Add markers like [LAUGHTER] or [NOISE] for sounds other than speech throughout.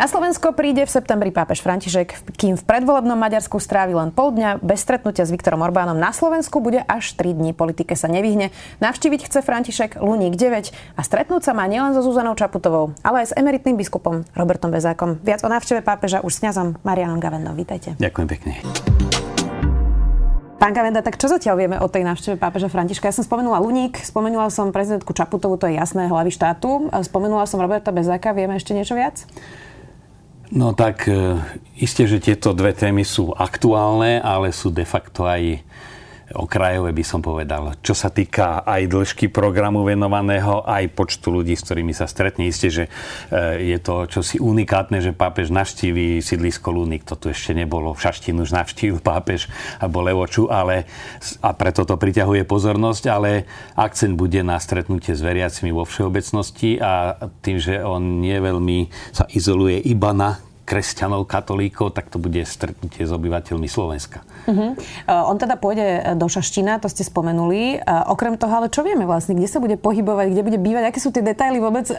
Na Slovensko príde v septembri pápež František, kým v predvolebnom Maďarsku strávi len pol dňa bez stretnutia s Viktorom Orbánom. Na Slovensku bude až 3 dní. Politike sa nevyhne. Navštíviť chce František Luník 9 a stretnúť sa má nielen so Zuzanou Čaputovou, ale aj s emeritným biskupom Robertom Bezákom. Viac o návšteve pápeža už s kňazom Marianom Gavendom. Vítajte. Ďakujem pekne. Pán Gavenda, tak čo zatiaľ vieme o tej návšteve pápeža Františka? Ja som spomenula Luník, spomenula som prezidentku Čaputovu, to je jasné, hlavy štátu. Spomenula som Roberta Bezáka, vieme ešte niečo viac? No tak e, isté, že tieto dve témy sú aktuálne, ale sú de facto aj okrajové by som povedal. Čo sa týka aj dĺžky programu venovaného, aj počtu ľudí, s ktorými sa stretne. Isté, že e, je to čosi unikátne, že pápež navštíví sídlisko Lunik. To tu ešte nebolo. V Šaštín už navštívil pápež alebo Levoču, ale, a preto to priťahuje pozornosť, ale akcent bude na stretnutie s veriacimi vo všeobecnosti a tým, že on nie veľmi sa izoluje iba na kresťanov, katolíkov, tak to bude stretnutie s obyvateľmi Slovenska. Uh-huh. On teda pôjde do Šaština, to ste spomenuli. Uh, okrem toho, ale čo vieme vlastne? Kde sa bude pohybovať, kde bude bývať? Aké sú tie detaily vôbec?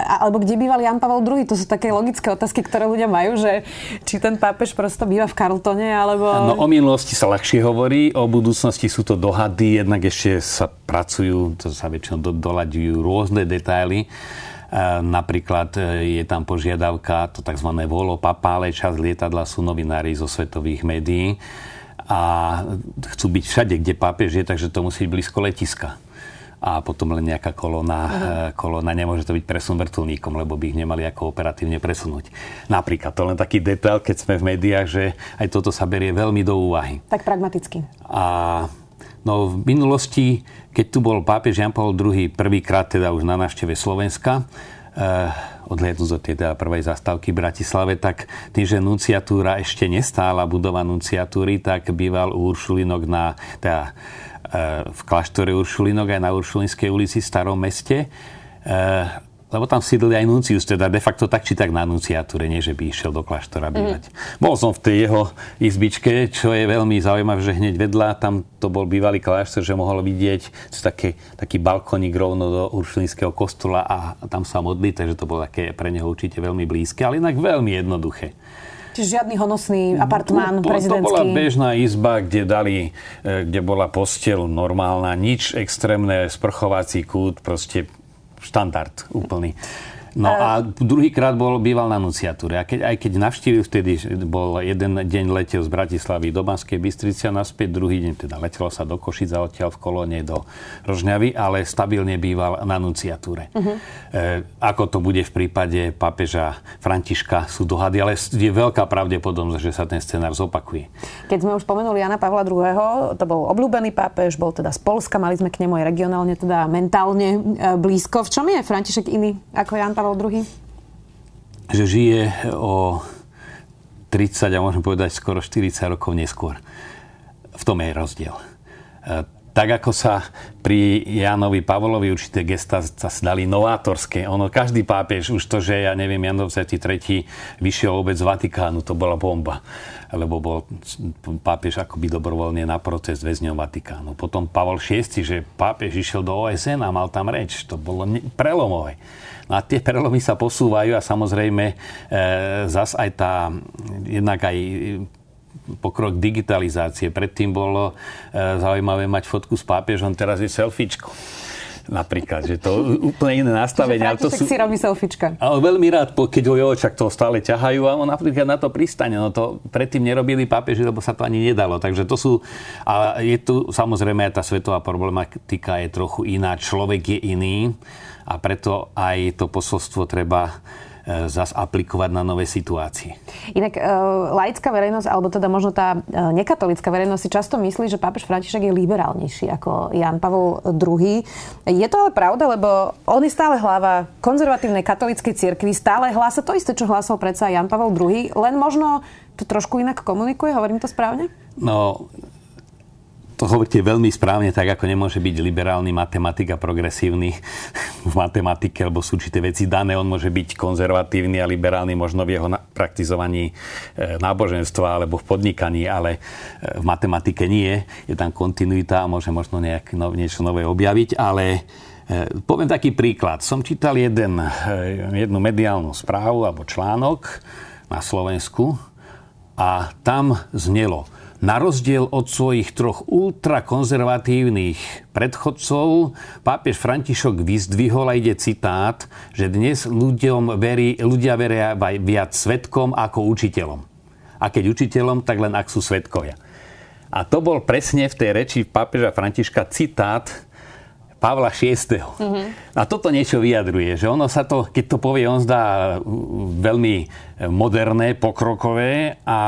Alebo kde býval Jan Pavel II? To sú také logické otázky, ktoré ľudia majú, že či ten pápež prosto býva v Carltone, alebo... No o minulosti sa ľahšie hovorí, o budúcnosti sú to dohady, jednak ešte sa pracujú, to sa väčšinou do, doľaďujú rôzne detaily. Napríklad e, je tam požiadavka, to tzv. volo papále, čas lietadla sú novinári zo svetových médií a chcú byť všade, kde pápež je, takže to musí byť blízko letiska a potom len nejaká kolona, uh-huh. kolona, nemôže to byť presun vrtulníkom, lebo by ich nemali ako operatívne presunúť. Napríklad, to len taký detail, keď sme v médiách, že aj toto sa berie veľmi do úvahy. Tak pragmaticky. A No v minulosti, keď tu bol pápež Jan Paul II prvýkrát teda už na návšteve Slovenska, eh, odhliadnúť od tej teda prvej zastávky v Bratislave, tak tým, že nunciatúra ešte nestála budova nunciatúry, tak býval u Uršulinok na, teda, eh, v kláštore Uršulinok aj na Uršulinskej ulici v Starom meste. Lebo tam sídli aj nuncius, teda de facto tak či tak na nunciatúre, nie že by išiel do kláštora bývať. Mm. Bol som v tej jeho izbičke, čo je veľmi zaujímavé, že hneď vedľa, tam to bol bývalý kláštor, že mohol vidieť také, taký balkoník rovno do Uršulinského kostola a tam sa modliť, takže to bolo také pre neho určite veľmi blízke, ale inak veľmi jednoduché. Čiže žiadny honosný apartmán no, prezidentský. To bola bežná izba, kde dali, e, kde bola postel normálna, nič extrémne, sprchovací kút, proste estandarte, o Palim. No a druhýkrát bol býval na nunciatúre. A keď, aj keď navštívil vtedy, bol jeden deň letel z Bratislavy do Banskej Bystrice a naspäť, druhý deň teda letelo sa do Košic a odtiaľ v kolóne do Rožňavy, ale stabilne býval na nunciatúre. Uh-huh. E, ako to bude v prípade pápeža Františka sú dohady, ale je veľká pravdepodobnosť, že sa ten scenár zopakuje. Keď sme už spomenuli Jana Pavla II., to bol obľúbený pápež, bol teda z Polska, mali sme k nemu aj regionálne, teda mentálne e, blízko. V čom je František iný ako Jan Pavel Pavel II? Že žije o 30 a môžem povedať skoro 40 rokov neskôr. V tom je rozdiel. Tak ako sa pri Jánovi Pavlovi určité gesta sa dali novátorské. Ono, každý pápež, už to, že ja neviem, Jan 23. vyšiel vôbec z Vatikánu, to bola bomba. Lebo bol pápež akoby dobrovoľne na protest väzňom Vatikánu. Potom Pavol VI, že pápež išiel do OSN a mal tam reč. To bolo prelomové. No a tie prelomy sa posúvajú a samozrejme e, zas aj tá, jednak aj pokrok digitalizácie. Predtým bolo e, zaujímavé mať fotku s pápežom, teraz je selfiečko napríklad, že to úplne iné nastavenie. Ale to sú... si robí selfiečka. Ale veľmi rád, keď ho jo, čak to stále ťahajú a on napríklad na to pristane. No to predtým nerobili pápeži, lebo sa to ani nedalo. Takže to sú... A je tu samozrejme aj tá svetová problematika je trochu iná. Človek je iný a preto aj to posolstvo treba zas aplikovať na nové situácie. Inak e, laická verejnosť, alebo teda možno tá e, nekatolická verejnosť si často myslí, že pápež František je liberálnejší ako Jan Pavol II. Je to ale pravda, lebo on je stále hlava konzervatívnej katolíckej cirkvi, stále hlása to isté, čo hlásal predsa Jan Pavol II, len možno to trošku inak komunikuje, hovorím to správne? No, to hovoríte veľmi správne, tak ako nemôže byť liberálny matematik a progresívny v matematike, lebo sú určité veci dané. On môže byť konzervatívny a liberálny možno v jeho praktizovaní e, náboženstva alebo v podnikaní, ale e, v matematike nie. Je tam kontinuita a môže možno nejak, no, niečo nové objaviť, ale e, poviem taký príklad. Som čítal jeden, jednu mediálnu správu alebo článok na Slovensku a tam znelo – na rozdiel od svojich troch ultrakonzervatívnych predchodcov, pápež Františok vyzdvihol a ide citát, že dnes ľuďom verí, ľudia veria viac svetkom ako učiteľom. A keď učiteľom, tak len ak sú svetkovia. A to bol presne v tej reči pápeža Františka citát Pavla VI. Mm-hmm. A toto niečo vyjadruje, že ono sa to, keď to povie, on zdá veľmi moderné, pokrokové, a,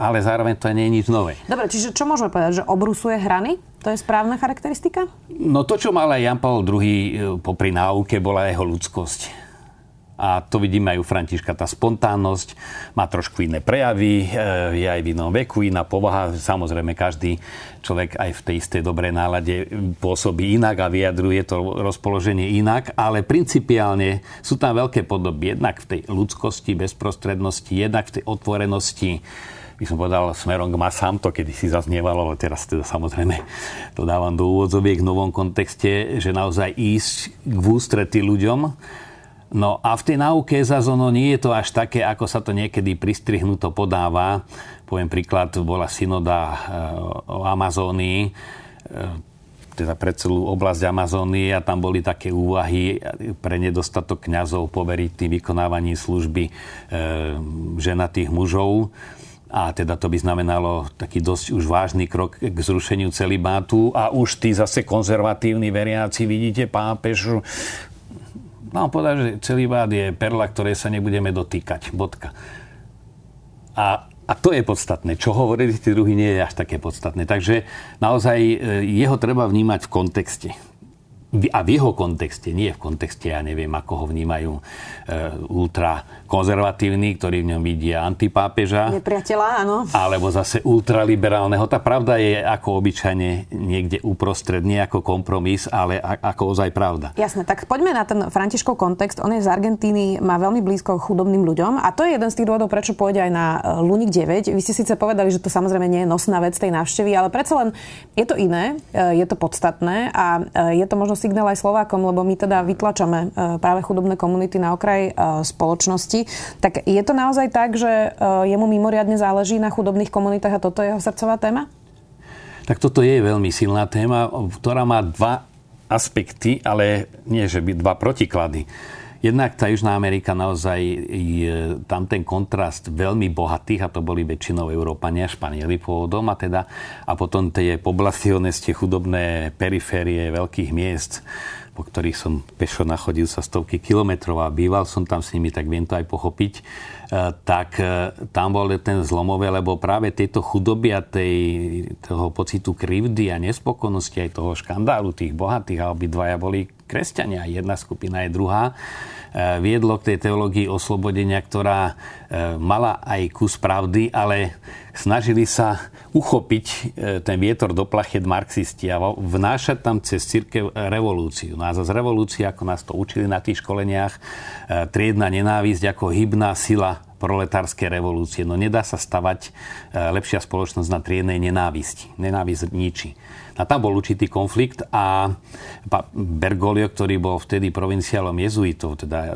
ale zároveň to nie je nič nové. Dobre, čiže čo môžeme povedať, že obrusuje hrany? To je správna charakteristika? No to, čo mal aj Jan Paul II e, popri náuke, bola jeho ľudskosť a to vidíme aj u Františka, tá spontánnosť má trošku iné prejavy, e, je aj v inom veku, iná povaha. Samozrejme, každý človek aj v tej istej dobrej nálade pôsobí inak a vyjadruje to rozpoloženie inak, ale principiálne sú tam veľké podoby. Jednak v tej ľudskosti, bezprostrednosti, jednak v tej otvorenosti, by som povedal, smerom k masám, to kedy si zaznievalo, ale teraz teda samozrejme to dávam do úvodzoviek v novom kontexte, že naozaj ísť v ústrety ľuďom, No a v tej náuke zase ono nie je to až také, ako sa to niekedy pristrihnuto podáva. Poviem príklad, bola synoda eh, o Amazónii, eh, teda pre celú oblasť Amazónie a tam boli také úvahy pre nedostatok kňazov poveriť tým vykonávaním služby e, ženatých mužov. A teda to by znamenalo taký dosť už vážny krok k zrušeniu celibátu. A už tí zase konzervatívni veriaci, vidíte, pápež Mám povedať, že celibát je perla, ktorej sa nebudeme dotýkať. Bodka. A, a to je podstatné. Čo hovorili tí druhí, nie je až také podstatné. Takže naozaj e, jeho treba vnímať v kontexte a v jeho kontexte, nie v kontexte, ja neviem, ako ho vnímajú e, ultra konzervatívni, ktorí v ňom vidia antipápeža. Nepriateľa, áno. Alebo zase ultraliberálneho. Tá pravda je ako obyčajne niekde uprostred, nie ako kompromis, ale a, ako ozaj pravda. Jasné, tak poďme na ten Františkov kontext. On je z Argentíny, má veľmi blízko chudobným ľuďom a to je jeden z tých dôvodov, prečo pôjde aj na e, Lunik 9. Vy ste síce povedali, že to samozrejme nie je nosná vec tej návštevy, ale predsa len je to iné, e, je to podstatné a je to možno signál aj Slovákom, lebo my teda vytlačame e, práve chudobné komunity na okraj e, spoločnosti. Tak je to naozaj tak, že e, jemu mimoriadne záleží na chudobných komunitách a toto je jeho srdcová téma? Tak toto je veľmi silná téma, ktorá má dva aspekty, ale nie, že by dva protiklady. Jednak tá Južná Amerika naozaj je tam ten kontrast veľmi bohatých, a to boli väčšinou Európania, Španieli pôvodom, a teda a potom tie poblaciones, tie chudobné periférie veľkých miest, po ktorých som pešo nachodil sa stovky kilometrov a býval som tam s nimi, tak viem to aj pochopiť, e, tak e, tam bol ten zlomový, lebo práve tieto chudoby a tej, toho pocitu krivdy a nespokojnosti aj toho škandálu tých bohatých a obidvaja boli kresťania, jedna skupina je druhá, viedlo k tej teológii oslobodenia, ktorá e, mala aj kus pravdy, ale snažili sa uchopiť e, ten vietor do plachet marxisti a vnášať tam cez církev revolúciu. No a zase revolúcia, ako nás to učili na tých školeniach, triedna nenávisť ako hybná sila proletárskej revolúcie. No nedá sa stavať lepšia spoločnosť na triednej nenávisti. Nenávisť ničí. A tam bol určitý konflikt a Bergoglio, ktorý bol vtedy provinciálom jezuitov, teda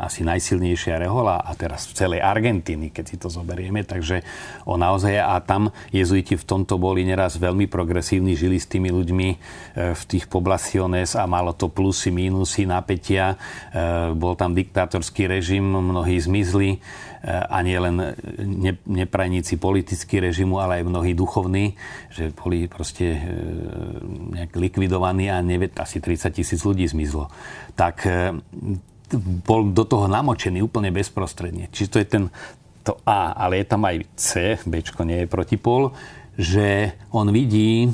asi najsilnejšia rehola a teraz v celej Argentíny, keď si to zoberieme, takže on naozaj a tam jezuiti v tomto boli neraz veľmi progresívni, žili s tými ľuďmi e, v tých poblaciones a malo to plusy, mínusy, napätia. E, bol tam diktátorský režim, mnohí zmizli a nie len ne, neprajníci politický režimu, ale aj mnohí duchovní, že boli proste e, nejak likvidovaní a nevie, asi 30 tisíc ľudí zmizlo. Tak e, bol do toho namočený úplne bezprostredne. Čiže to je ten to A, ale je tam aj C, B nie je protipol, že on vidí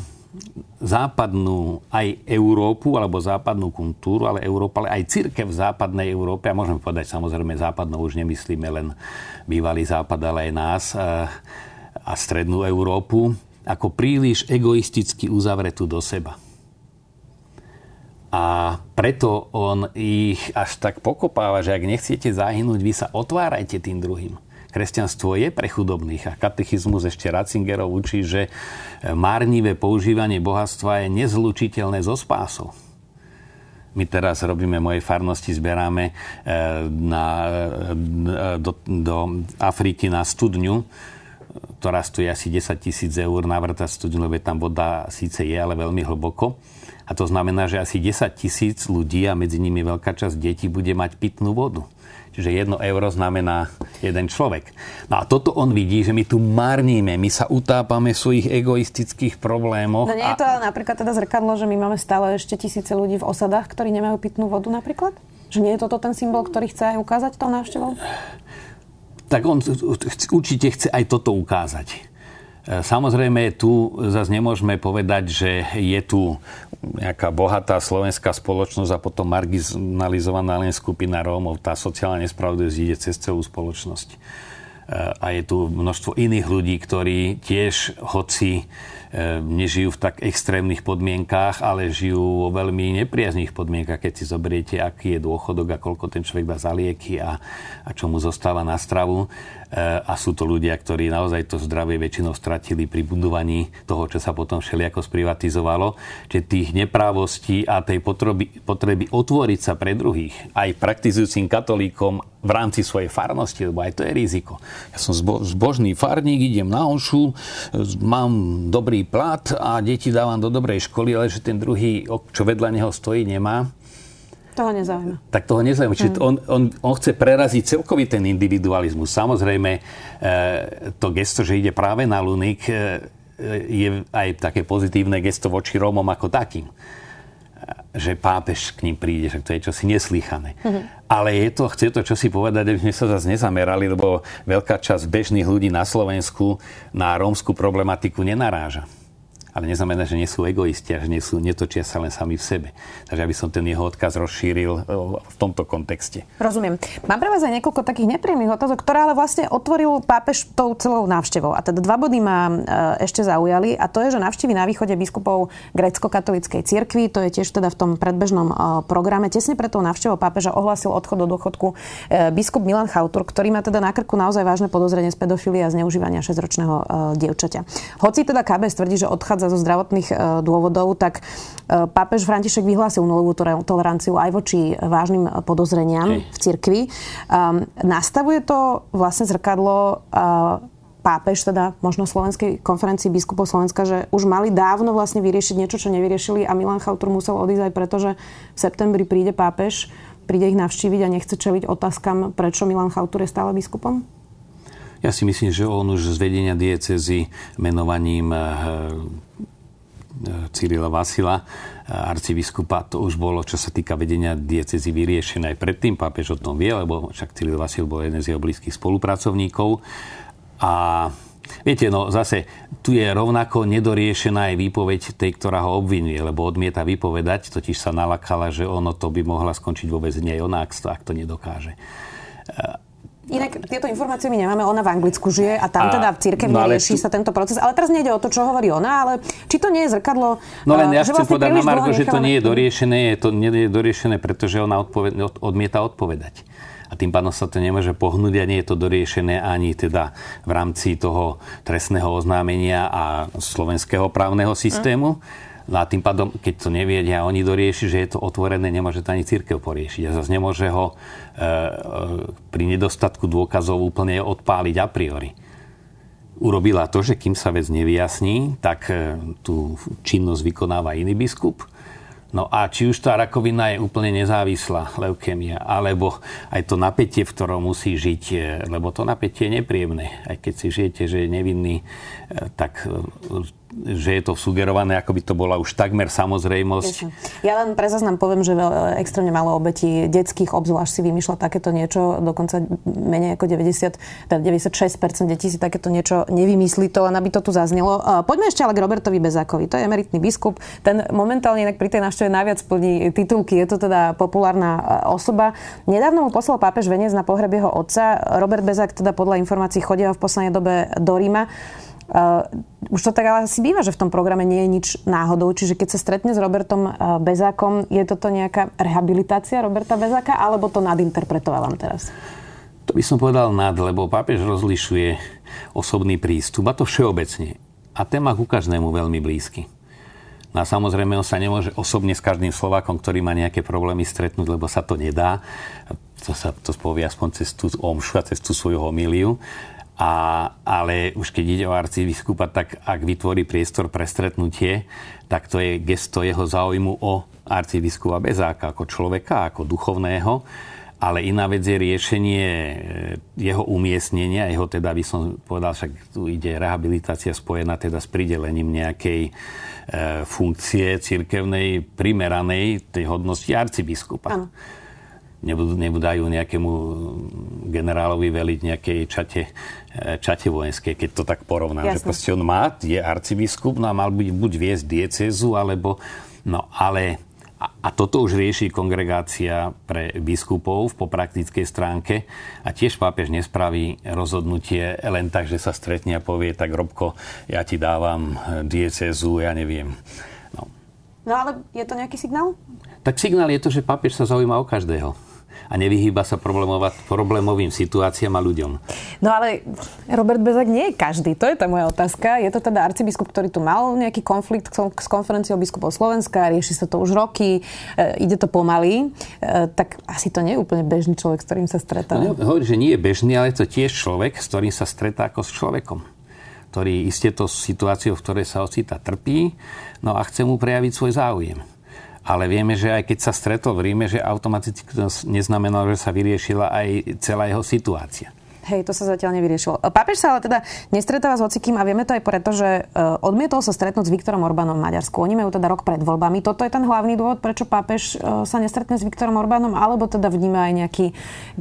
západnú aj Európu, alebo západnú kultúru, ale Európa, ale aj církev v západnej Európe, a môžeme povedať samozrejme západnou, už nemyslíme len bývalý západ, ale aj nás a, a strednú Európu, ako príliš egoisticky uzavretú do seba. A preto on ich až tak pokopáva, že ak nechcete zahynúť, vy sa otvárajte tým druhým. Kresťanstvo je pre chudobných a katechizmus ešte Ratzingerov učí, že márnivé používanie bohatstva je nezlučiteľné so spásou. My teraz robíme mojej farnosti, zberáme eh, na, eh, do, do Afriky na studňu, ktorá stojí asi 10 tisíc eur na vrta studňu, lebo tam voda síce je, ale veľmi hlboko. A to znamená, že asi 10 tisíc ľudí a medzi nimi veľká časť detí bude mať pitnú vodu. Čiže jedno euro znamená jeden človek. No a toto on vidí, že my tu marníme, my sa utápame v svojich egoistických problémoch. No nie je to ale napríklad teda zrkadlo, že my máme stále ešte tisíce ľudí v osadách, ktorí nemajú pitnú vodu napríklad? Že nie je toto ten symbol, ktorý chce aj ukázať tou návštevou? Tak on určite chce aj toto ukázať. Samozrejme, tu zase nemôžeme povedať, že je tu nejaká bohatá slovenská spoločnosť a potom marginalizovaná len skupina Rómov. Tá sociálna nespravodlivosť ide cez celú spoločnosť. A je tu množstvo iných ľudí, ktorí tiež, hoci E, nežijú v tak extrémnych podmienkách, ale žijú vo veľmi nepriazných podmienkach, keď si zoberiete, aký je dôchodok a koľko ten človek dá za lieky a, a čo mu zostáva na stravu. A sú to ľudia, ktorí naozaj to zdravie väčšinou stratili pri budovaní toho, čo sa potom všelijako sprivatizovalo. Čiže tých neprávostí a tej potreby, potreby otvoriť sa pre druhých, aj praktizujúcim katolíkom v rámci svojej farnosti, lebo aj to je riziko. Ja som zbo- zbožný farník, idem na ošu, mám dobrý plat a deti dávam do dobrej školy, ale že ten druhý, čo vedľa neho stojí, nemá. Toho nezaujíma. Tak toho nezaujíma. Mm. Čiže on, on, on chce preraziť celkový ten individualizmus. Samozrejme, e, to gesto, že ide práve na Lunik, e, je aj také pozitívne gesto voči Rómom ako takým že pápež k ním príde, že to je čosi neslýchané. Mm-hmm. Ale je to, chce to čosi povedať, aby sme sa zase nezamerali, lebo veľká časť bežných ľudí na Slovensku na rómskú problematiku nenaráža ale neznamená, že nie sú egoisti a že nie sú, netočia sa len sami v sebe. Takže aby som ten jeho odkaz rozšíril v tomto kontexte. Rozumiem. Mám pre vás aj niekoľko takých nepríjemných otázok, ktoré ale vlastne otvoril pápež tou celou návštevou. A teda dva body ma e, ešte zaujali a to je, že navštívi na východe biskupov grécko-katolíckej cirkvi, to je tiež teda v tom predbežnom e, programe. Tesne pred tou návštevou pápeža ohlásil odchod do dôchodku e, biskup Milan Chautur, ktorý má teda na krku naozaj vážne podozrenie z pedofilie a zneužívania 6-ročného dievčaťa. Hoci teda KBS tvrdí, že odchádza zo zdravotných e, dôvodov, tak e, pápež František vyhlásil nulovú toleranciu aj voči vážnym podozreniam okay. v cirkvi. Um, nastavuje to vlastne zrkadlo uh, pápež, teda možno Slovenskej konferencii biskupov Slovenska, že už mali dávno vlastne vyriešiť niečo, čo nevyriešili a Milan Chautur musel odísť aj preto, že v septembri príde pápež, príde ich navštíviť a nechce čeliť otázkam, prečo Milan Chautur je stále biskupom? Ja si myslím, že on už z vedenia diecezy menovaním eh, eh, Cyrila Vasila, eh, arcibiskupa, to už bolo, čo sa týka vedenia diecezy, vyriešené aj predtým. Pápež o tom vie, lebo však Cyril Vasil bol jeden z jeho blízkych spolupracovníkov. A Viete, no zase tu je rovnako nedoriešená aj výpoveď tej, ktorá ho obvinuje, lebo odmieta vypovedať, totiž sa nalakala, že ono to by mohla skončiť väzení aj ona, ak to, ak to nedokáže. Inak tieto informácie my nemáme, ona v Anglicku žije a tam a, teda v cirkevni no rieši tu... sa tento proces. Ale teraz nejde o to, čo hovorí ona, ale či to nie je zrkadlo... No len ja chcem vlastne povedať na Margo, že to nie je doriešené, je to nie je doriešené, pretože ona odpoved, odmieta odpovedať. A tým pádom sa to nemôže pohnúť a nie je to doriešené ani teda v rámci toho trestného oznámenia a slovenského právneho systému. Mm No a tým pádom, keď to nevedia oni dorieši, že je to otvorené, nemôže to ani církev poriešiť. A zase nemôže ho e, e, pri nedostatku dôkazov úplne odpáliť a priori. Urobila to, že kým sa vec nevyjasní, tak e, tú činnosť vykonáva iný biskup. No a či už tá rakovina je úplne nezávislá, leukemia, alebo aj to napätie, v ktorom musí žiť, e, lebo to napätie je nepríjemné. Aj keď si žijete, že je nevinný, e, tak že je to sugerované, ako by to bola už takmer samozrejmosť. Ja len pre zaznam poviem, že extrémne malo obetí detských obzvlášť si vymýšľa takéto niečo, dokonca menej ako 90, teda 96% detí si takéto niečo nevymyslí to, len aby to tu zaznelo. Poďme ešte ale k Robertovi Bezákovi. To je emeritný biskup. Ten momentálne inak pri tej návšteve najviac plní titulky. Je to teda populárna e, osoba. Nedávno mu poslal pápež venec na pohreb jeho otca. Robert Bezák teda podľa informácií chodia v poslednej dobe do Ríma. Uh, už to tak ale asi býva, že v tom programe nie je nič náhodou, čiže keď sa stretne s Robertom uh, Bezákom, je toto nejaká rehabilitácia Roberta Bezáka, alebo to nadinterpretovávam teraz? To by som povedal nad, lebo pápež rozlišuje osobný prístup, a to všeobecne. A téma ku každému veľmi blízky. No a samozrejme, on sa nemôže osobne s každým Slovákom, ktorý má nejaké problémy, stretnúť, lebo sa to nedá. To sa to povie aspoň cez tú omšu a cez tú svoju homíliu. A, ale už keď ide o arcibiskupa, tak ak vytvorí priestor pre stretnutie, tak to je gesto jeho záujmu o arcibiskupa Bezáka ako človeka, ako duchovného. Ale iná vec je riešenie e, jeho umiestnenia, jeho teda by som povedal, však tu ide rehabilitácia spojená teda s pridelením nejakej e, funkcie cirkevnej primeranej tej hodnosti arcibiskupa. Ano nebudú, nebudajú nejakému generálovi veliť nejakej čate, e, čate vojenskej, keď to tak porovná. Že proste on má, je arcibiskup, no a mal byť buď viesť diecezu, alebo... No ale... A, a toto už rieši kongregácia pre biskupov po praktickej stránke a tiež pápež nespraví rozhodnutie len tak, že sa stretne a povie, tak Robko, ja ti dávam diecezu, ja neviem. No. no ale je to nejaký signál? Tak signál je to, že pápež sa zaujíma o každého a nevyhýba sa problémovým situáciám a ľuďom. No ale Robert Bezak nie je každý, to je tá moja otázka. Je to teda arcibiskup, ktorý tu mal nejaký konflikt s konferenciou biskupov Slovenska, rieši sa to už roky, e, ide to pomaly, e, tak asi to nie je úplne bežný človek, s ktorým sa stretá. No, hovorí, že nie je bežný, ale je to tiež človek, s ktorým sa stretá ako s človekom ktorý iste to situáciou, v ktorej sa ocita, trpí, no a chce mu prejaviť svoj záujem ale vieme, že aj keď sa stretol v Ríme, že automaticky to neznamenalo, že sa vyriešila aj celá jeho situácia. Hej, to sa zatiaľ nevyriešilo. Pápež sa ale teda nestretáva s hocikým a vieme to aj preto, že e, odmietol sa stretnúť s Viktorom Orbánom v Maďarsku. Oni majú teda rok pred voľbami. Toto je ten hlavný dôvod, prečo pápež e, sa nestretne s Viktorom Orbánom, alebo teda vníma aj nejaký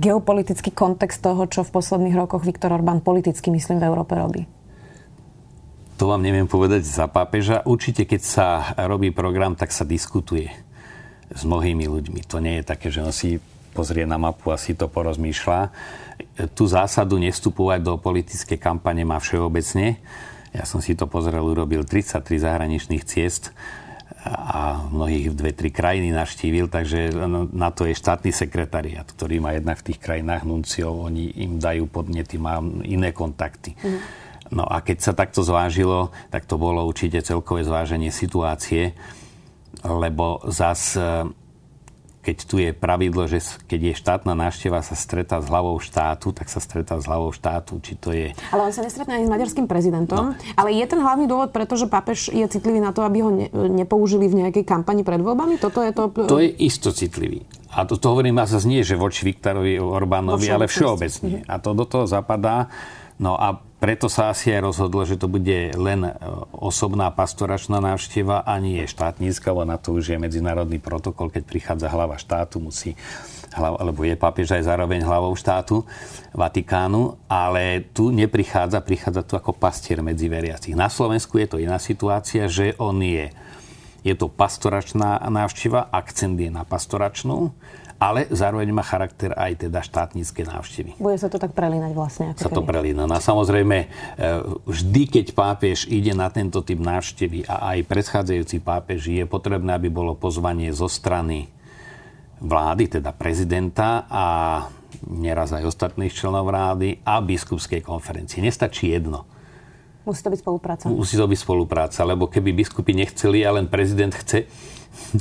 geopolitický kontext toho, čo v posledných rokoch Viktor Orbán politicky, myslím, v Európe robí. To vám neviem povedať za pápeža. Určite, keď sa robí program, tak sa diskutuje s mnohými ľuďmi. To nie je také, že on si pozrie na mapu a si to porozmýšľa. Tú zásadu nevstupovať do politickej kampane má všeobecne. Ja som si to pozrel, urobil 33 zahraničných ciest a mnohých dve, tri krajiny naštívil, takže na to je štátny sekretariat, ktorý má jednak v tých krajinách nunciov, oni im dajú podnety, má iné kontakty. Mm. No a keď sa takto zvážilo, tak to bolo určite celkové zváženie situácie, lebo zas e, keď tu je pravidlo, že keď je štátna návšteva sa stretá s hlavou štátu, tak sa stretá s hlavou štátu, či to je... Ale on sa nestretne ani s maďarským prezidentom. No. Ale je ten hlavný dôvod, pretože pápež je citlivý na to, aby ho ne, nepoužili v nejakej kampani pred voľbami? Toto je to... To je isto citlivý. A to, to hovorím zase nie, že voči Viktorovi Orbánovi, ale všeobecne. A to do toho zapadá. No a preto sa asi aj rozhodlo, že to bude len e, osobná pastoračná návšteva a nie štátnická, lebo na to už je medzinárodný protokol, keď prichádza hlava štátu, musí alebo je pápež aj zároveň hlavou štátu Vatikánu, ale tu neprichádza, prichádza tu ako pastier medzi veriacich. Na Slovensku je to iná situácia, že on je, je to pastoračná návšteva, akcent je na pastoračnú, ale zároveň má charakter aj teda štátnické návštevy. Bude sa to tak prelínať vlastne? Ako sa kedy? to prelína. No a samozrejme, e, vždy, keď pápež ide na tento typ návštevy a aj predchádzajúci pápež, je potrebné, aby bolo pozvanie zo strany vlády, teda prezidenta a neraz aj ostatných členov vlády a biskupskej konferencie. Nestačí jedno. Musí to byť spolupráca. Musí to byť spolupráca, lebo keby biskupy nechceli a len prezident chce,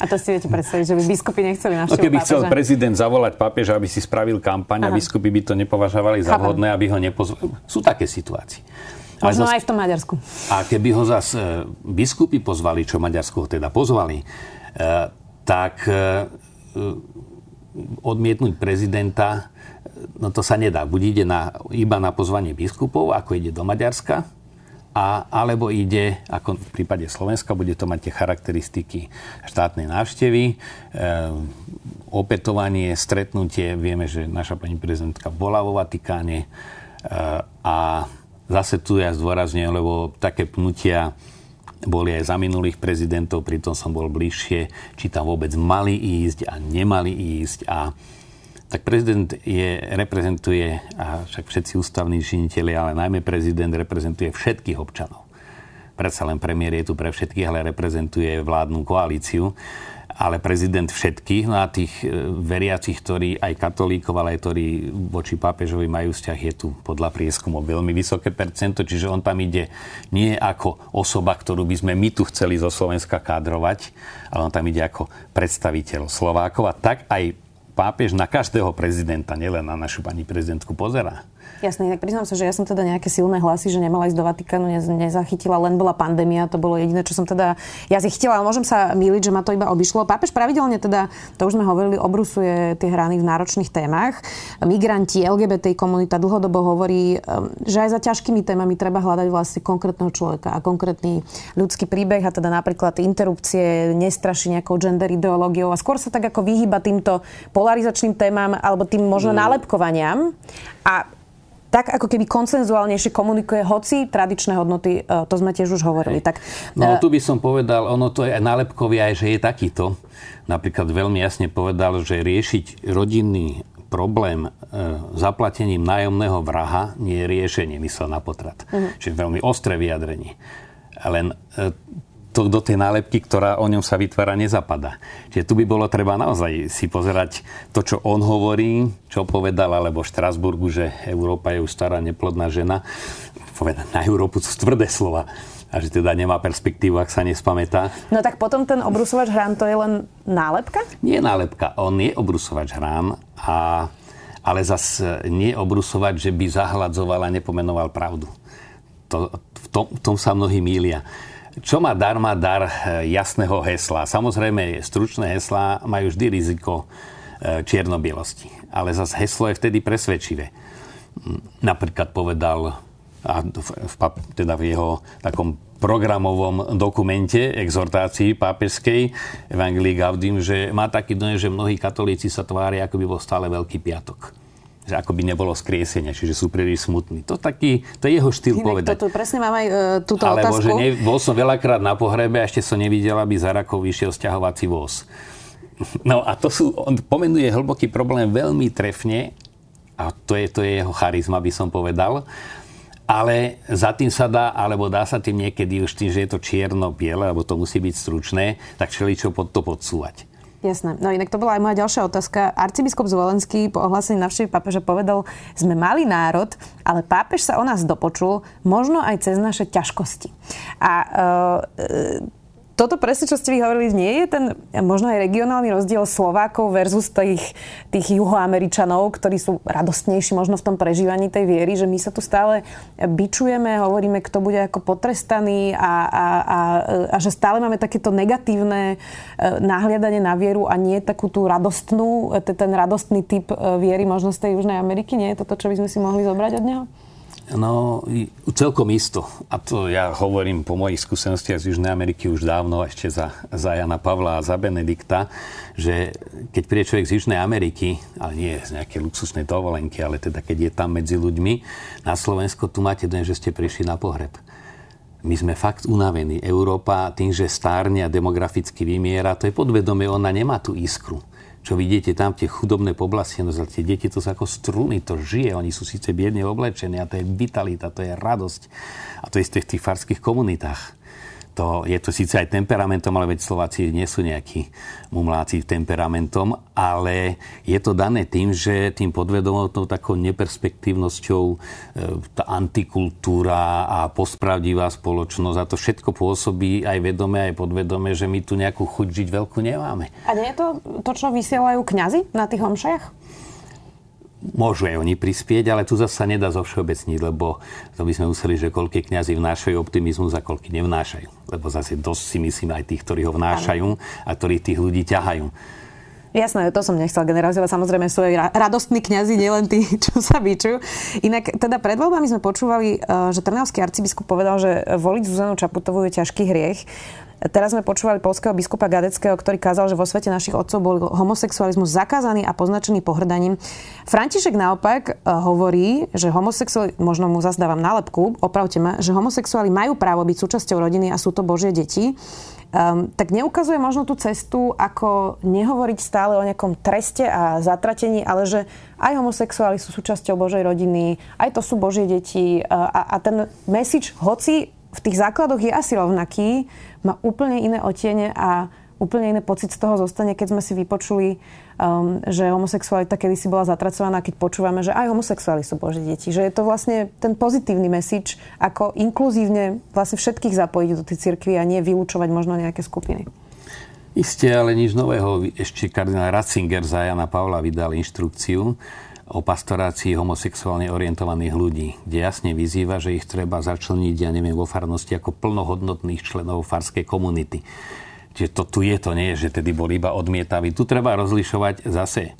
a to si viete predstaviť, že by biskupy nechceli navštíviť no, keby chcel pápeža. prezident zavolať pápeža, aby si spravil kampaň a biskupy by to nepovažovali za vhodné, aby ho nepozvali. Sú také situácie. Možno zas, aj v tom Maďarsku. A keby ho zase biskupy pozvali, čo Maďarsko ho teda pozvali, e, tak e, odmietnúť prezidenta, no to sa nedá. Buď ide na, iba na pozvanie biskupov, ako ide do Maďarska, a, alebo ide, ako v prípade Slovenska, bude to mať tie charakteristiky štátnej návštevy, e, opätovanie, stretnutie. Vieme, že naša pani prezidentka bola vo Vatikáne e, a zase tu ja zdôrazňujem, lebo také pnutia boli aj za minulých prezidentov, pritom som bol bližšie, či tam vôbec mali ísť a nemali ísť a tak prezident je, reprezentuje, a však všetci ústavní činiteľi, ale najmä prezident reprezentuje všetkých občanov. Predsa len premiér je tu pre všetkých, ale reprezentuje vládnu koalíciu. Ale prezident všetkých, no a tých e, veriacich, ktorí aj katolíkov, ale aj ktorí voči pápežovi majú vzťah, je tu podľa prieskumov veľmi vysoké percento, čiže on tam ide nie ako osoba, ktorú by sme my tu chceli zo Slovenska kádrovať, ale on tam ide ako predstaviteľ Slovákov. A tak aj pápež na každého prezidenta, nielen na našu pani prezidentku pozerá. Jasne, tak priznám sa, že ja som teda nejaké silné hlasy, že nemala ísť do Vatikánu, ne, nezachytila, len bola pandémia, to bolo jediné, čo som teda ja si chytila, ale môžem sa míliť, že ma to iba obišlo. Pápež pravidelne teda, to už sme hovorili, obrusuje tie hrany v náročných témach. Migranti, LGBT komunita dlhodobo hovorí, um, že aj za ťažkými témami treba hľadať vlastne konkrétneho človeka a konkrétny ľudský príbeh a teda napríklad interrupcie nestraší nejakou gender ideológiou a skôr sa tak ako vyhýba týmto polarizačným témam alebo tým možno mm. nálepkovaniam. A tak ako keby koncenzuálnejšie komunikuje, hoci tradičné hodnoty, e, to sme tiež už hovorili. Tak, no e, tu by som povedal, ono to je nálepkovie aj, že je takýto. Napríklad veľmi jasne povedal, že riešiť rodinný problém e, zaplatením nájomného vraha nie je riešenie, myslel na potrat. Uh-huh. Čiže veľmi ostré vyjadrenie. Len e, to do tej nálepky, ktorá o ňom sa vytvára, nezapadá. Čiže tu by bolo treba naozaj si pozerať to, čo on hovorí, čo povedal, alebo v Štrasburgu, že Európa je už stará neplodná žena. Povedať na Európu sú tvrdé slova a že teda nemá perspektívu, ak sa nespamätá. No tak potom ten obrusovač hrán to je len nálepka? Nie nálepka, on je obrusovač hrán, a, ale zase nie obrusovať, že by zahladzoval a nepomenoval pravdu. To, v, tom, v tom sa mnohí mília. Čo má dar, má dar eh, jasného hesla. Samozrejme, stručné heslá majú vždy riziko eh, čiernobielosti. Ale zase heslo je vtedy presvedčivé. Napríklad povedal a v, v, teda v jeho takom programovom dokumente exhortácii pápežskej Evangelii Gaudium, že má taký dojem, že mnohí katolíci sa tvária, ako by bol stále Veľký piatok že ako by nebolo skriesenia, čiže sú príliš smutní. To, taký, to je jeho štýl Inak povedať. Toto, presne mám aj e, túto Alebo, otázku. že ne, bol som veľakrát na pohrebe a ešte som nevidel, aby za rakov vyšiel stiahovací voz. [LAUGHS] No a to sú, on pomenuje hlboký problém veľmi trefne a to je, to je jeho charizma, by som povedal. Ale za tým sa dá, alebo dá sa tým niekedy už tým, že je to čierno-biele, alebo to musí byť stručné, tak čo pod to podsúvať. Jasné. No inak to bola aj moja ďalšia otázka. Arcibiskup Zvolenský po ohlásení navštevy pápeža povedal, sme malý národ, ale pápež sa o nás dopočul, možno aj cez naše ťažkosti. A e, toto presne, čo ste vy hovorili, nie je ten možno aj regionálny rozdiel Slovákov versus tých, tých juhoameričanov, ktorí sú radostnejší možno v tom prežívaní tej viery, že my sa tu stále bičujeme, hovoríme, kto bude ako potrestaný a, a, a, a že stále máme takéto negatívne e, nahliadanie na vieru a nie takú tú radostnú, ten radostný typ e, viery možno z tej Južnej Ameriky. Nie je to to, čo by sme si mohli zobrať od neho? No, celkom isto. A to ja hovorím po mojich skúsenostiach z Južnej Ameriky už dávno, ešte za, za Jana Pavla a za Benedikta, že keď príde človek z Južnej Ameriky, ale nie z nejakej luxusnej dovolenky, ale teda keď je tam medzi ľuďmi, na Slovensko tu máte den, že ste prišli na pohreb. My sme fakt unavení. Európa tým, že stárne a demograficky vymiera, to je podvedomie, ona nemá tú iskru čo vidíte tam, tie chudobné poblasti, no tie deti to sú ako struny, to žije, oni sú síce biedne oblečení a to je vitalita, to je radosť. A to je v tých farských komunitách to, je to síce aj temperamentom, ale veď Slováci nie sú nejakí mumláci temperamentom, ale je to dané tým, že tým podvedomou takou neperspektívnosťou e, tá antikultúra a pospravdivá spoločnosť a to všetko pôsobí aj vedome, aj podvedome, že my tu nejakú chuť žiť veľkú nemáme. A nie je to to, čo vysielajú kňazi na tých homšiach? Môžu aj oni prispieť, ale tu zase sa nedá zo všeobecniť, lebo to by sme museli, že koľké kňazi vnášajú optimizmus a koľky nevnášajú. Lebo zase dosť si myslím aj tých, ktorí ho vnášajú a ktorí tých ľudí ťahajú. Jasné, to som nechcel generalizovať. Samozrejme sú aj radostní kňazi, nielen tí, [LAUGHS] čo sa vyčujú. Inak teda pred voľbami sme počúvali, eh, že Trnavský arcibiskup povedal, že voliť Zuzanu Čaputovú je ťažký hriech. Teraz sme počúvali polského biskupa Gadeckého, ktorý kázal, že vo svete našich otcov bol homosexualizmus zakázaný a poznačený pohrdaním. František naopak e, hovorí, že homosexuáli, možno mu zazdávam nálepku, opravte ma, že homosexuáli majú právo byť súčasťou rodiny a sú to Božie deti. Um, tak neukazuje možno tú cestu, ako nehovoriť stále o nejakom treste a zatratení, ale že aj homosexuáli sú súčasťou Božej rodiny, aj to sú Božie deti a, a ten message, hoci v tých základoch je asi rovnaký, má úplne iné otiene a úplne iný pocit z toho zostane, keď sme si vypočuli um, že homosexualita kedysi bola zatracovaná, keď počúvame, že aj homosexuáli sú Božie deti. Že je to vlastne ten pozitívny message, ako inkluzívne vlastne všetkých zapojiť do tej cirkvi a nie vylúčovať možno nejaké skupiny. Isté, ale nič nového. Ešte kardinál Ratzinger za Jana Pavla vydal inštrukciu o pastorácii homosexuálne orientovaných ľudí, kde jasne vyzýva, že ich treba začleniť, ja neviem, vo farnosti ako plnohodnotných členov farskej komunity. Čiže to tu je, to nie je, že tedy bol iba odmietavý. Tu treba rozlišovať zase e,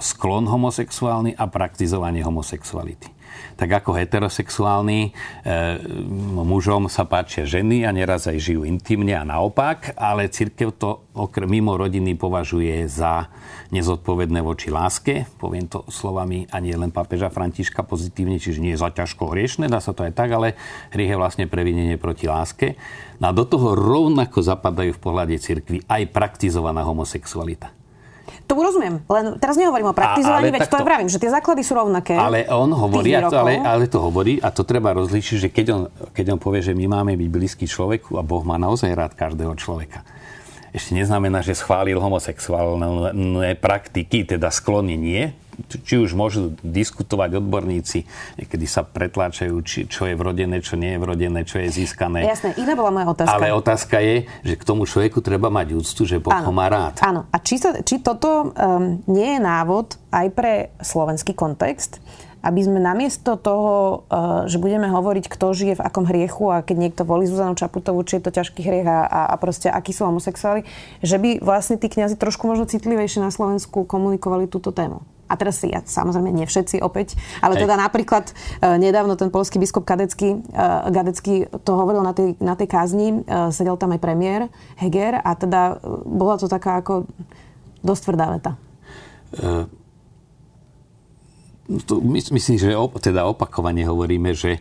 sklon homosexuálny a praktizovanie homosexuality. Tak ako heterosexuálny e, mužom sa páčia ženy a neraz aj žijú intimne a naopak, ale církev to okrem mimo rodiny považuje za nezodpovedné voči láske, poviem to slovami ani len pápeža Františka pozitívne, čiže nie je za ťažko hriešne, dá sa to aj tak, ale hriech je vlastne previnenie proti láske. No a do toho rovnako zapadajú v pohľade cirkvi aj praktizovaná homosexualita. To rozumiem, len teraz nehovorím o praktizovaní, veď to vravím, že tie základy sú rovnaké. Ale on hovorí, to, ale, ale to hovorí a to treba rozlíšiť, že keď on, keď on povie, že my máme byť blízky človeku a Boh má naozaj rád každého človeka, ešte neznamená, že schválil homosexuálne praktiky, teda sklony nie, či už môžu diskutovať odborníci, niekedy sa pretláčajú, či, čo je vrodené, čo nie je vrodené, čo je získané. Jasné, iná bola moja otázka. Ale otázka je, že k tomu človeku treba mať úctu, že Boh ho má rád. Áno, a či, sa, či toto um, nie je návod aj pre slovenský kontext, aby sme namiesto toho, uh, že budeme hovoriť, kto žije v akom hriechu a keď niekto volí Zuzanu Čaputovú, či je to ťažký hriech a, a, a proste akí sú homosexuáli, že by vlastne tí kňazi trošku možno citlivejšie na Slovensku komunikovali túto tému a teraz ja, samozrejme nie všetci opäť, ale Hej. teda napríklad uh, nedávno ten polský biskup Kadecký, uh, Gadecký to hovoril na tej, na tej kázni, uh, sedel tam aj premiér Heger a teda bola to taká ako dosť tvrdá veta. Uh to myslím, že op, teda opakovane hovoríme, že e,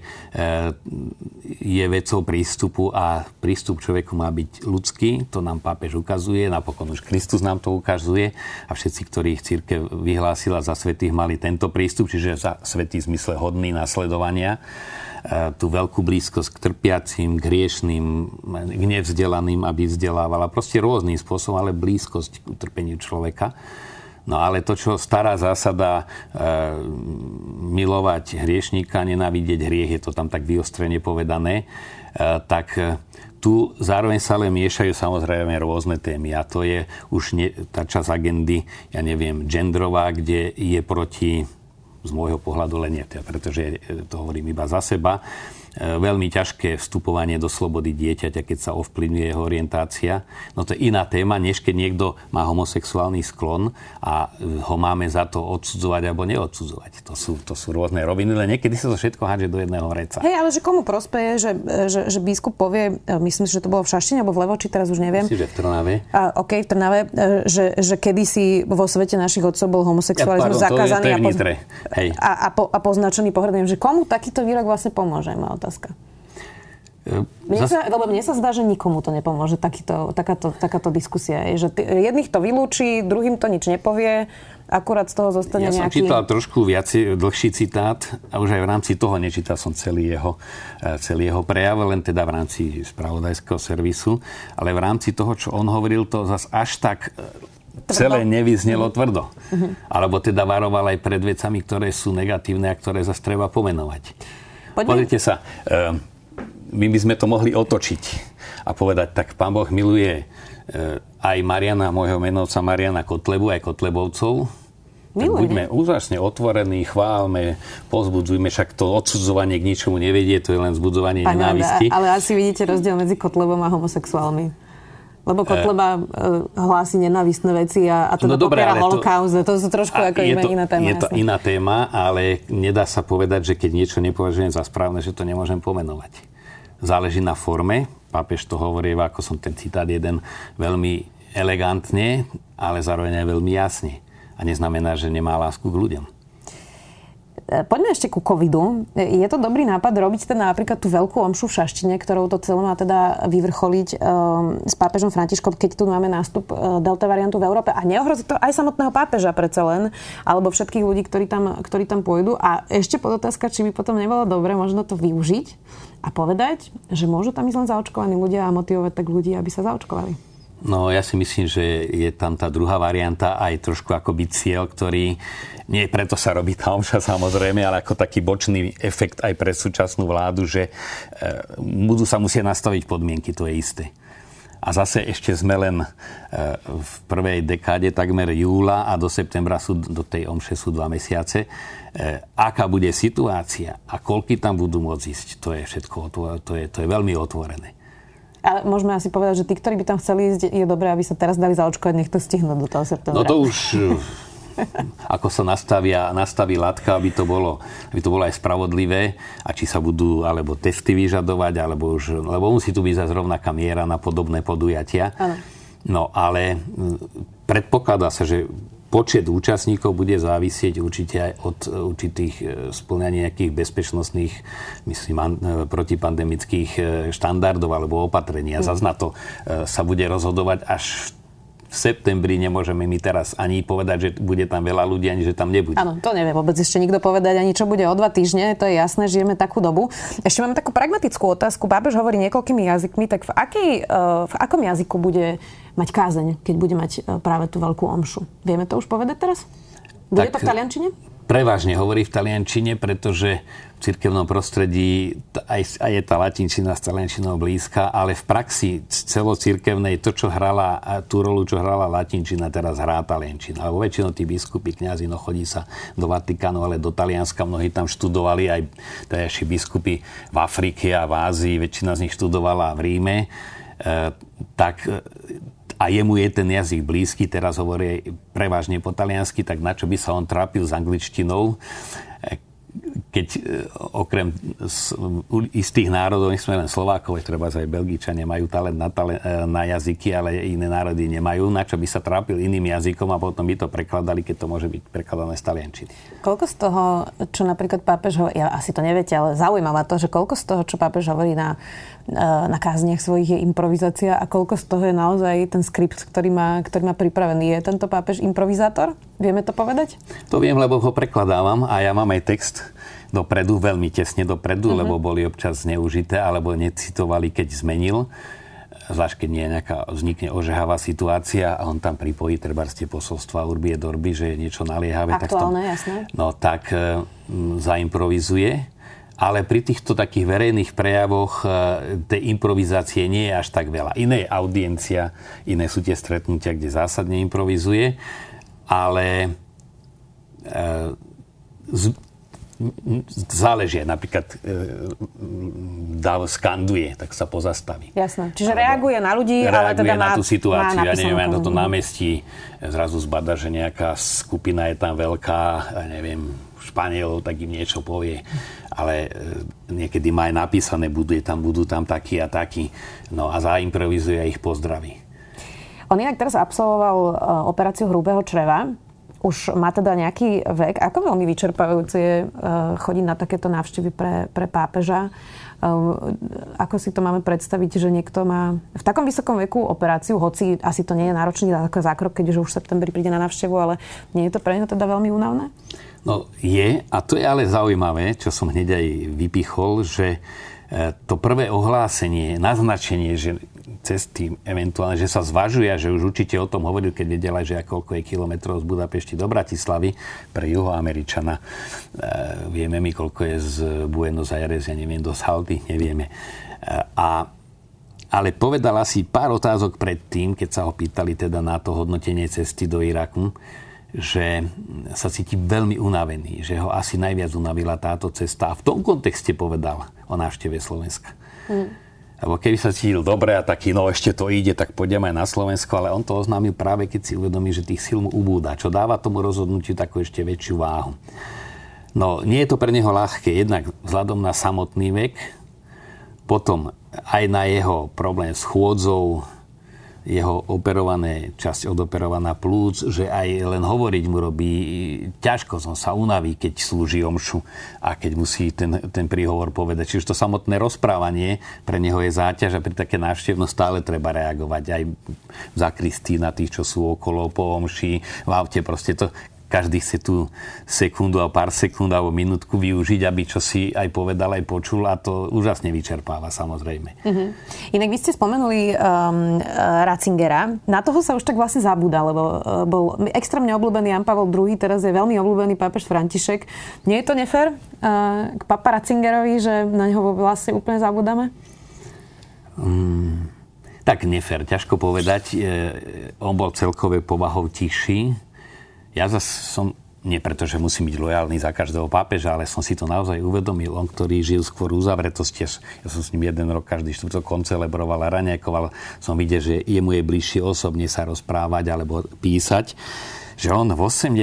je vecou prístupu a prístup človeku má byť ľudský. To nám pápež ukazuje, napokon už Kristus nám to ukazuje a všetci, ktorých církev vyhlásila za svetých, mali tento prístup, čiže za svetý zmysle hodný nasledovania e, tú veľkú blízkosť k trpiacim, k hriešným, k nevzdelaným, aby vzdelávala. Proste rôznym spôsobom, ale blízkosť k utrpeniu človeka. No ale to, čo stará zásada e, milovať hriešníka, nenávidieť hriech, je to tam tak vyostrene povedané, e, tak e, tu zároveň sa ale miešajú samozrejme rôzne témy a to je už ne, tá časť agendy, ja neviem, genderová, kde je proti z môjho pohľadu len nie, pretože to hovorím iba za seba, veľmi ťažké vstupovanie do slobody dieťaťa, keď sa ovplyvňuje jeho orientácia. No to je iná téma, než keď niekto má homosexuálny sklon a ho máme za to odsudzovať alebo neodsudzovať. To sú, to sú rôzne roviny, ale niekedy sa to všetko hádže do jedného reca. Hej, ale že komu prospeje, že, že, že biskup povie, e, myslím si, že to bolo v Šaštine alebo v Levoči, teraz už neviem. Myslím, že v Trnave. A, OK, v Trnave, e, že, že kedysi vo svete našich otcov bol homosexualizmus ja, zakázaný to je a, Hej. a, a, po, a poznačený pohľadom, že komu takýto výrok vlastne pomôže? otázka. Mne sa, lebo mne sa zdá, že nikomu to nepomôže, takýto, takáto, takáto diskusia. Je, že t- jedných to vylúči, druhým to nič nepovie, akurát z toho zostane ja nejaký... Ja som čítal trošku viac, dlhší citát a už aj v rámci toho nečítal som celý jeho, e, celý jeho prejav, len teda v rámci spravodajského servisu, ale v rámci toho, čo on hovoril, to zas až tak e, tvrdo. celé nevyznelo mm. tvrdo. Mm-hmm. Alebo teda varoval aj pred vecami, ktoré sú negatívne a ktoré zase treba pomenovať. Poďme. Pozrite sa, e, my by sme to mohli otočiť a povedať, tak pán Boh miluje e, aj Mariana, môjho menovca Mariana Kotlebu, aj Kotlebovcov. Tak buďme úžasne otvorení, chválme, pozbudzujme, však to odsudzovanie k ničomu nevedie, to je len zbudzovanie Pane, nenávisti. Ale asi vidíte rozdiel medzi Kotlebom a homosexuálmi. Lebo Kotleba e, hlási nenavistné veci a, a teda no dobré, popiera holokaust. To, to sú trošku ako je to, iná téma. Je to jasne. iná téma, ale nedá sa povedať, že keď niečo nepovažujem za správne, že to nemôžem pomenovať. záleží na forme. Pápež to hovorí, ako som ten citát jeden, veľmi elegantne, ale zároveň aj veľmi jasne. A neznamená, že nemá lásku k ľuďom. Poďme ešte ku covidu. Je to dobrý nápad robiť teda napríklad tú veľkú omšu v Šaštine, ktorou to celé má teda vyvrcholiť um, s pápežom Františkom, keď tu máme nástup delta variantu v Európe. A neohrozí to aj samotného pápeža predsa len, alebo všetkých ľudí, ktorí tam, ktorí tam pôjdu. A ešte podotázka, či by potom nebolo dobre možno to využiť a povedať, že môžu tam ísť len zaočkovaní ľudia a motivovať tak ľudí, aby sa zaočkovali. No ja si myslím, že je tam tá druhá varianta aj trošku akoby cieľ, ktorý nie preto sa robí tá omša samozrejme, ale ako taký bočný efekt aj pre súčasnú vládu, že e, budú sa musieť nastaviť podmienky, to je isté. A zase ešte sme len e, v prvej dekáde takmer júla a do septembra sú, do tej omše sú dva mesiace. E, aká bude situácia a koľky tam budú môcť ísť, to je všetko, to je, to je veľmi otvorené. Ale môžeme asi povedať, že tí, ktorí by tam chceli ísť, je dobré, aby sa teraz dali zaočkovať, nech to stihnú do toho septembra. No to už ako sa nastavia, nastaví látka, aby to, bolo, aby to bolo aj spravodlivé a či sa budú alebo testy vyžadovať, alebo už, lebo musí tu byť za rovnaká miera na podobné podujatia. Ano. No ale predpokladá sa, že počet účastníkov bude závisieť určite aj od e, určitých e, splňania nejakých bezpečnostných, myslím, e, protipandemických štandardov alebo opatrenia. Mm. Zas na to sa bude rozhodovať až v septembri nemôžeme my teraz ani povedať, že bude tam veľa ľudí, ani že tam nebude. Áno, to nevie vôbec ešte nikto povedať, ani čo bude o dva týždne, to je jasné, žijeme takú dobu. Ešte máme takú pragmatickú otázku. Pápež hovorí niekoľkými jazykmi, tak v, akej, v akom jazyku bude mať kázeň, keď bude mať e, práve tú veľkú omšu. Vieme to už povedať teraz? Bude tak, to v taliančine? Prevažne hovorí v taliančine, pretože v cirkevnom prostredí aj, aj je tá latinčina s taliančinou blízka, ale v praxi celocirkevnej to, čo hrala, tú rolu, čo hrala latinčina, teraz hrá taliančina. Lebo väčšinou tí biskupy, kňazi, no chodí sa do Vatikánu, ale do Talianska mnohí tam študovali, aj tajší biskupy v Afrike a v Ázii, väčšina z nich študovala v Ríme. E, tak a jemu je ten jazyk blízky, teraz hovorí prevažne po taliansky, tak na čo by sa on trápil s angličtinou, keď e, okrem istých národov, nech sme len Slovákov, treba aj Belgičania majú talent na, talent e, na jazyky, ale iné národy nemajú, na čo by sa trápil iným jazykom a potom by to prekladali, keď to môže byť prekladané z taliančiny. Koľko z toho, čo napríklad pápež hovorí, ja asi to neviete, ale zaujímavá to, že koľko z toho, čo pápež hovorí na na kázniach svojich je improvizácia a koľko z toho je naozaj ten skript, ktorý má, ktorý má pripravený. Je tento pápež improvizátor? Vieme to povedať? To viem, lebo ho prekladávam a ja mám aj text dopredu, veľmi tesne dopredu, uh-huh. lebo boli občas zneužité alebo necitovali, keď zmenil zvlášť keď nie je nejaká, vznikne ožehavá situácia a on tam pripojí treba tie posolstva Urbie Dorby, že je niečo naliehavé. Aktuálne, tak tom, jasné. No tak e, zaimprovizuje ale pri týchto takých verejných prejavoch e, tej improvizácie nie je až tak veľa. Iné je audiencia, iné sú tie stretnutia, kde zásadne improvizuje, ale e, z, záleží napríklad e, dáv skanduje, tak sa pozastaví. Jasné. Čiže Alebo reaguje na ľudí, ale teda na tú situáciu. Ja neviem, na toto námestí zrazu zbada, že nejaká skupina je tam veľká, ja neviem, Španielov, tak im niečo povie ale e, niekedy má aj napísané, budú tam, budú tam takí a takí. No a zaimprovizuje a ich pozdraví. On inak teraz absolvoval e, operáciu hrubého čreva. Už má teda nejaký vek. Ako veľmi vyčerpávajúce je e, chodiť na takéto návštevy pre, pre pápeža? Ako si to máme predstaviť, že niekto má v takom vysokom veku operáciu, hoci asi to nie je náročný zákrok, keďže už v septembri príde na návštevu, ale nie je to pre neho teda veľmi únavné? No je, a to je ale zaujímavé, čo som hneď aj vypichol, že e, to prvé ohlásenie, naznačenie, že cesty eventuálne, že sa zvažuje, že už určite o tom hovoril, keď vedela, že koľko je kilometrov z Budapešti do Bratislavy pre juhoameričana. E, vieme my, koľko je z Buenos Aires, ja neviem, do Salty, nevieme. E, a, ale povedal asi pár otázok predtým, keď sa ho pýtali teda na to hodnotenie cesty do Iraku, že sa cíti veľmi unavený, že ho asi najviac unavila táto cesta. A v tom kontexte povedal o návšteve Slovenska. Mm. Lebo keby sa cítil dobre a taký, no ešte to ide, tak pôjdeme aj na Slovensko, ale on to oznámil práve keď si uvedomí, že tých síl mu ubúda, čo dáva tomu rozhodnutiu takú ešte väčšiu váhu. No, nie je to pre neho ľahké, jednak vzhľadom na samotný vek, Potom aj na jeho problém s chôdzou, jeho operované, časť odoperovaná plúc, že aj len hovoriť mu robí ťažko, som sa unaví, keď slúži omšu a keď musí ten, ten príhovor povedať. Čiže to samotné rozprávanie pre neho je záťaž a pri také návštevnosť stále treba reagovať aj v zakristí tých, čo sú okolo po omši, v aute. Proste to, každý chce tú sekundu a pár sekúnd alebo minútku využiť, aby čo si aj povedal, aj počul a to úžasne vyčerpáva samozrejme. Uh-huh. Inak vy ste spomenuli um, Ratzingera. Na toho sa už tak vlastne zabúda, lebo uh, bol extrémne obľúbený Jan Pavel II, teraz je veľmi obľúbený pápež František. Nie je to nefér uh, k papa Ratzingerovi, že na neho vlastne úplne zabúdame? Um, tak nefér, ťažko povedať. E, on bol celkové povahou tichší ja zase som, nie preto, že musím byť lojálny za každého pápeža, ale som si to naozaj uvedomil. On, ktorý žil skôr uzavretosti, ja som s ním jeden rok každý štvrtok koncelebroval a raňajkoval, som videl, že jemu je bližšie osobne sa rozprávať alebo písať, že on v 80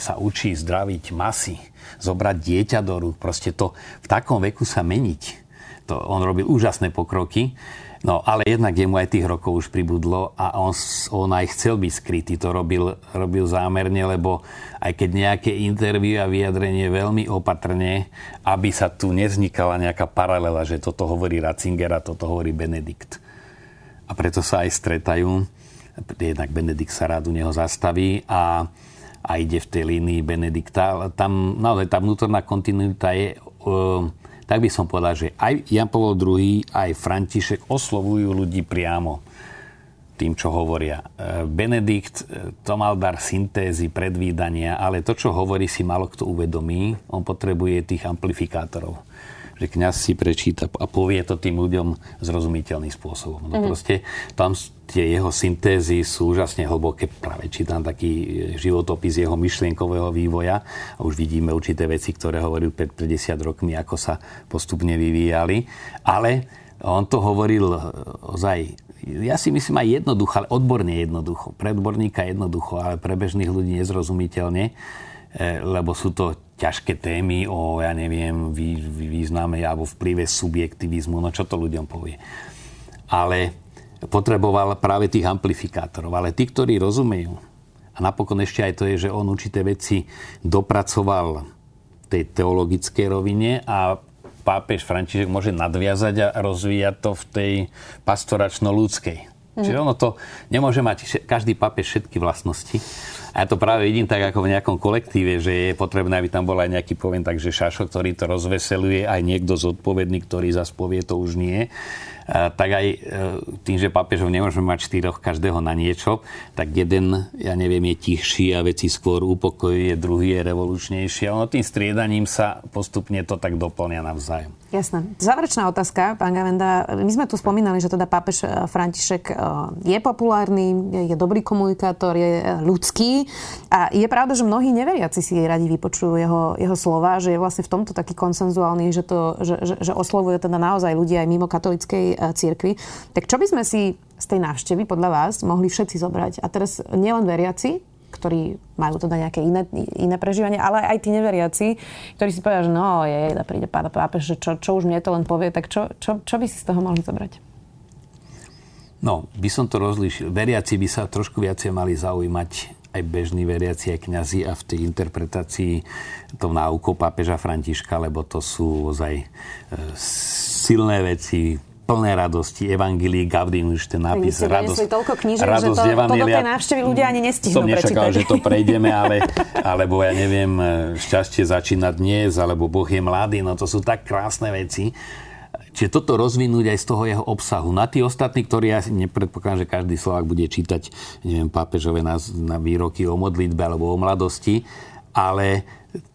sa učí zdraviť masy, zobrať dieťa do rúk, proste to v takom veku sa meniť. To, on robil úžasné pokroky No, ale jednak jemu aj tých rokov už pribudlo a on, on aj chcel byť skrytý. To robil, robil zámerne, lebo aj keď nejaké interviu a vyjadrenie veľmi opatrne, aby sa tu nevznikala nejaká paralela, že toto hovorí Ratzinger a toto hovorí Benedikt. A preto sa aj stretajú. Jednak Benedikt sa rád u neho zastaví a, a ide v tej línii Benedikta. Tam naozaj tá vnútorná kontinuita je... Uh, tak by som povedal, že aj Jan Pavel II, aj František oslovujú ľudí priamo tým, čo hovoria. E, Benedikt e, to mal dar syntézy, predvídania, ale to, čo hovorí, si malo kto uvedomí. On potrebuje tých amplifikátorov že kňaz si prečíta a povie to tým ľuďom zrozumiteľným spôsobom. No mm-hmm. proste tam tie jeho syntézy sú úžasne hlboké. Práve čítam taký e, životopis jeho myšlienkového vývoja a už vidíme určité veci, ktoré hovoril pred 50 rokmi, ako sa postupne vyvíjali. Ale on to hovoril e, ozaj ja si myslím aj jednoducho, ale odborne jednoducho. Pre odborníka jednoducho, ale pre bežných ľudí nezrozumiteľne, e, lebo sú to ťažké témy o, ja neviem, význame alebo vplyve subjektivizmu, no čo to ľuďom povie. Ale potreboval práve tých amplifikátorov. Ale tí, ktorí rozumejú, a napokon ešte aj to je, že on určité veci dopracoval tej teologickej rovine a pápež František môže nadviazať a rozvíjať to v tej pastoračno-ľudskej. Mm. Čiže ono to nemôže mať každý pápež všetky vlastnosti. A ja to práve vidím tak ako v nejakom kolektíve, že je potrebné, aby tam bol aj nejaký, poviem tak, šašo, ktorý to rozveseluje, aj niekto zodpovedný, ktorý zase povie, to už nie tak aj e, tým, že pápežov nemôžeme mať štyroch každého na niečo, tak jeden, ja neviem, je tichší a veci skôr upokojuje, druhý je revolučnejší. A ono tým striedaním sa postupne to tak doplňa navzájom. Jasné. Záverečná otázka, pán Gavenda. My sme tu spomínali, že teda pápež e, František e, je populárny, je dobrý komunikátor, je ľudský. A je pravda, že mnohí neveriaci si radi vypočujú jeho, jeho slova, že je vlastne v tomto taký konsenzuálny, že, to, že, že, že oslovuje teda naozaj ľudí aj mimo katolickej cirkvi. Tak čo by sme si z tej návštevy podľa vás mohli všetci zobrať? A teraz nielen veriaci, ktorí majú teda nejaké iné, iné prežívanie, ale aj tí neveriaci, ktorí si povedia, že no, je, da príde pán pápež, že čo, čo už mne to len povie, tak čo, čo, čo by si z toho mohli zobrať? No, by som to rozlíšil. Veriaci by sa trošku viacej mali zaujímať aj bežní veriaci, aj kňazi a v tej interpretácii tou náukou pápeža Františka, lebo to sú ozaj e, silné veci, plné radosti, Evangelii Gaudium, už ten nápis, Vy radosť, toľko knížek, radosť že to, to do tej návštevy ľudia ani nestihnú Som nečakal, prečítať. že to prejdeme, [LAUGHS] ale, alebo ja neviem, šťastie začína dnes, alebo Boh je mladý, no to sú tak krásne veci. Čiže toto rozvinúť aj z toho jeho obsahu. Na tí ostatní, ktorí ja nepredpokladám, že každý Slovák bude čítať, neviem, pápežové na, na výroky o modlitbe alebo o mladosti, ale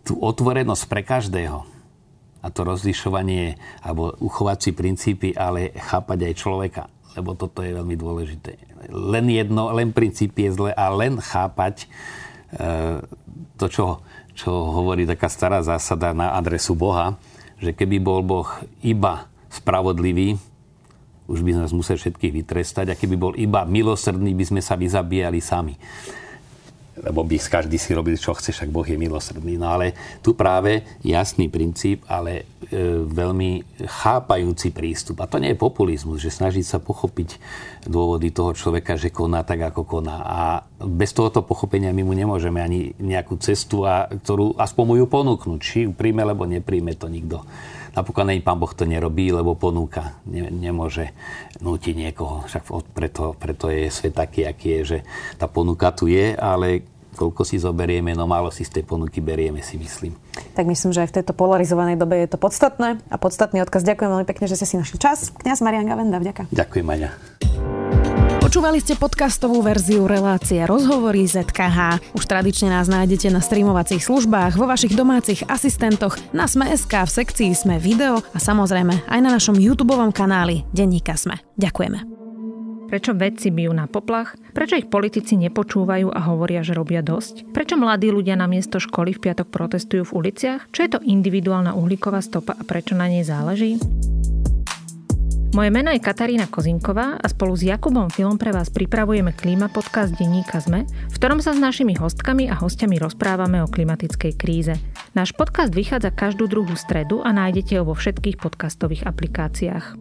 tú otvorenosť pre každého a to rozlišovanie alebo uchovací princípy, ale chápať aj človeka, lebo toto je veľmi dôležité. Len jedno, len princípy je zle a len chápať e, to, čo, čo hovorí taká stará zásada na adresu Boha, že keby bol Boh iba spravodlivý, už by nás musel všetkých vytrestať a keby bol iba milosrdný, by sme sa vyzabíjali sami. Lebo by každý si robil, čo chce, však Boh je milosrdný. No ale tu práve jasný princíp, ale e, veľmi chápajúci prístup. A to nie je populizmus, že snažiť sa pochopiť dôvody toho človeka, že koná tak, ako koná. A bez tohoto pochopenia my mu nemôžeme ani nejakú cestu, a, ktorú aspoň mu ju ponúknuť. Či ju príjme, alebo nepríjme to nikto. Napokon ani pán Boh to nerobí, lebo ponúka. Ne, nemôže nútiť niekoho. Však preto, preto je svet taký, aký je, že tá ponuka tu je, ale koľko si zoberieme, no málo si z tej ponuky berieme, si myslím. Tak myslím, že aj v tejto polarizovanej dobe je to podstatné a podstatný odkaz. Ďakujem veľmi pekne, že ste si našli čas. Kňaz Marian Gavenda, vďaka. Ďakujem, Maňa. Počúvali ste podcastovú verziu relácie Rozhovory ZKH. Už tradične nás nájdete na streamovacích službách, vo vašich domácich asistentoch, na Sme.sk, v sekcii Sme video a samozrejme aj na našom YouTube kanáli Denníka Sme. Ďakujeme. Prečo vedci bijú na poplach? Prečo ich politici nepočúvajú a hovoria, že robia dosť? Prečo mladí ľudia na miesto školy v piatok protestujú v uliciach? Čo je to individuálna uhlíková stopa a prečo na nej záleží? Moje meno je Katarína Kozinková a spolu s Jakubom Filom pre vás pripravujeme klíma podcast denníka ZME, v ktorom sa s našimi hostkami a hostiami rozprávame o klimatickej kríze. Náš podcast vychádza každú druhú stredu a nájdete ho vo všetkých podcastových aplikáciách.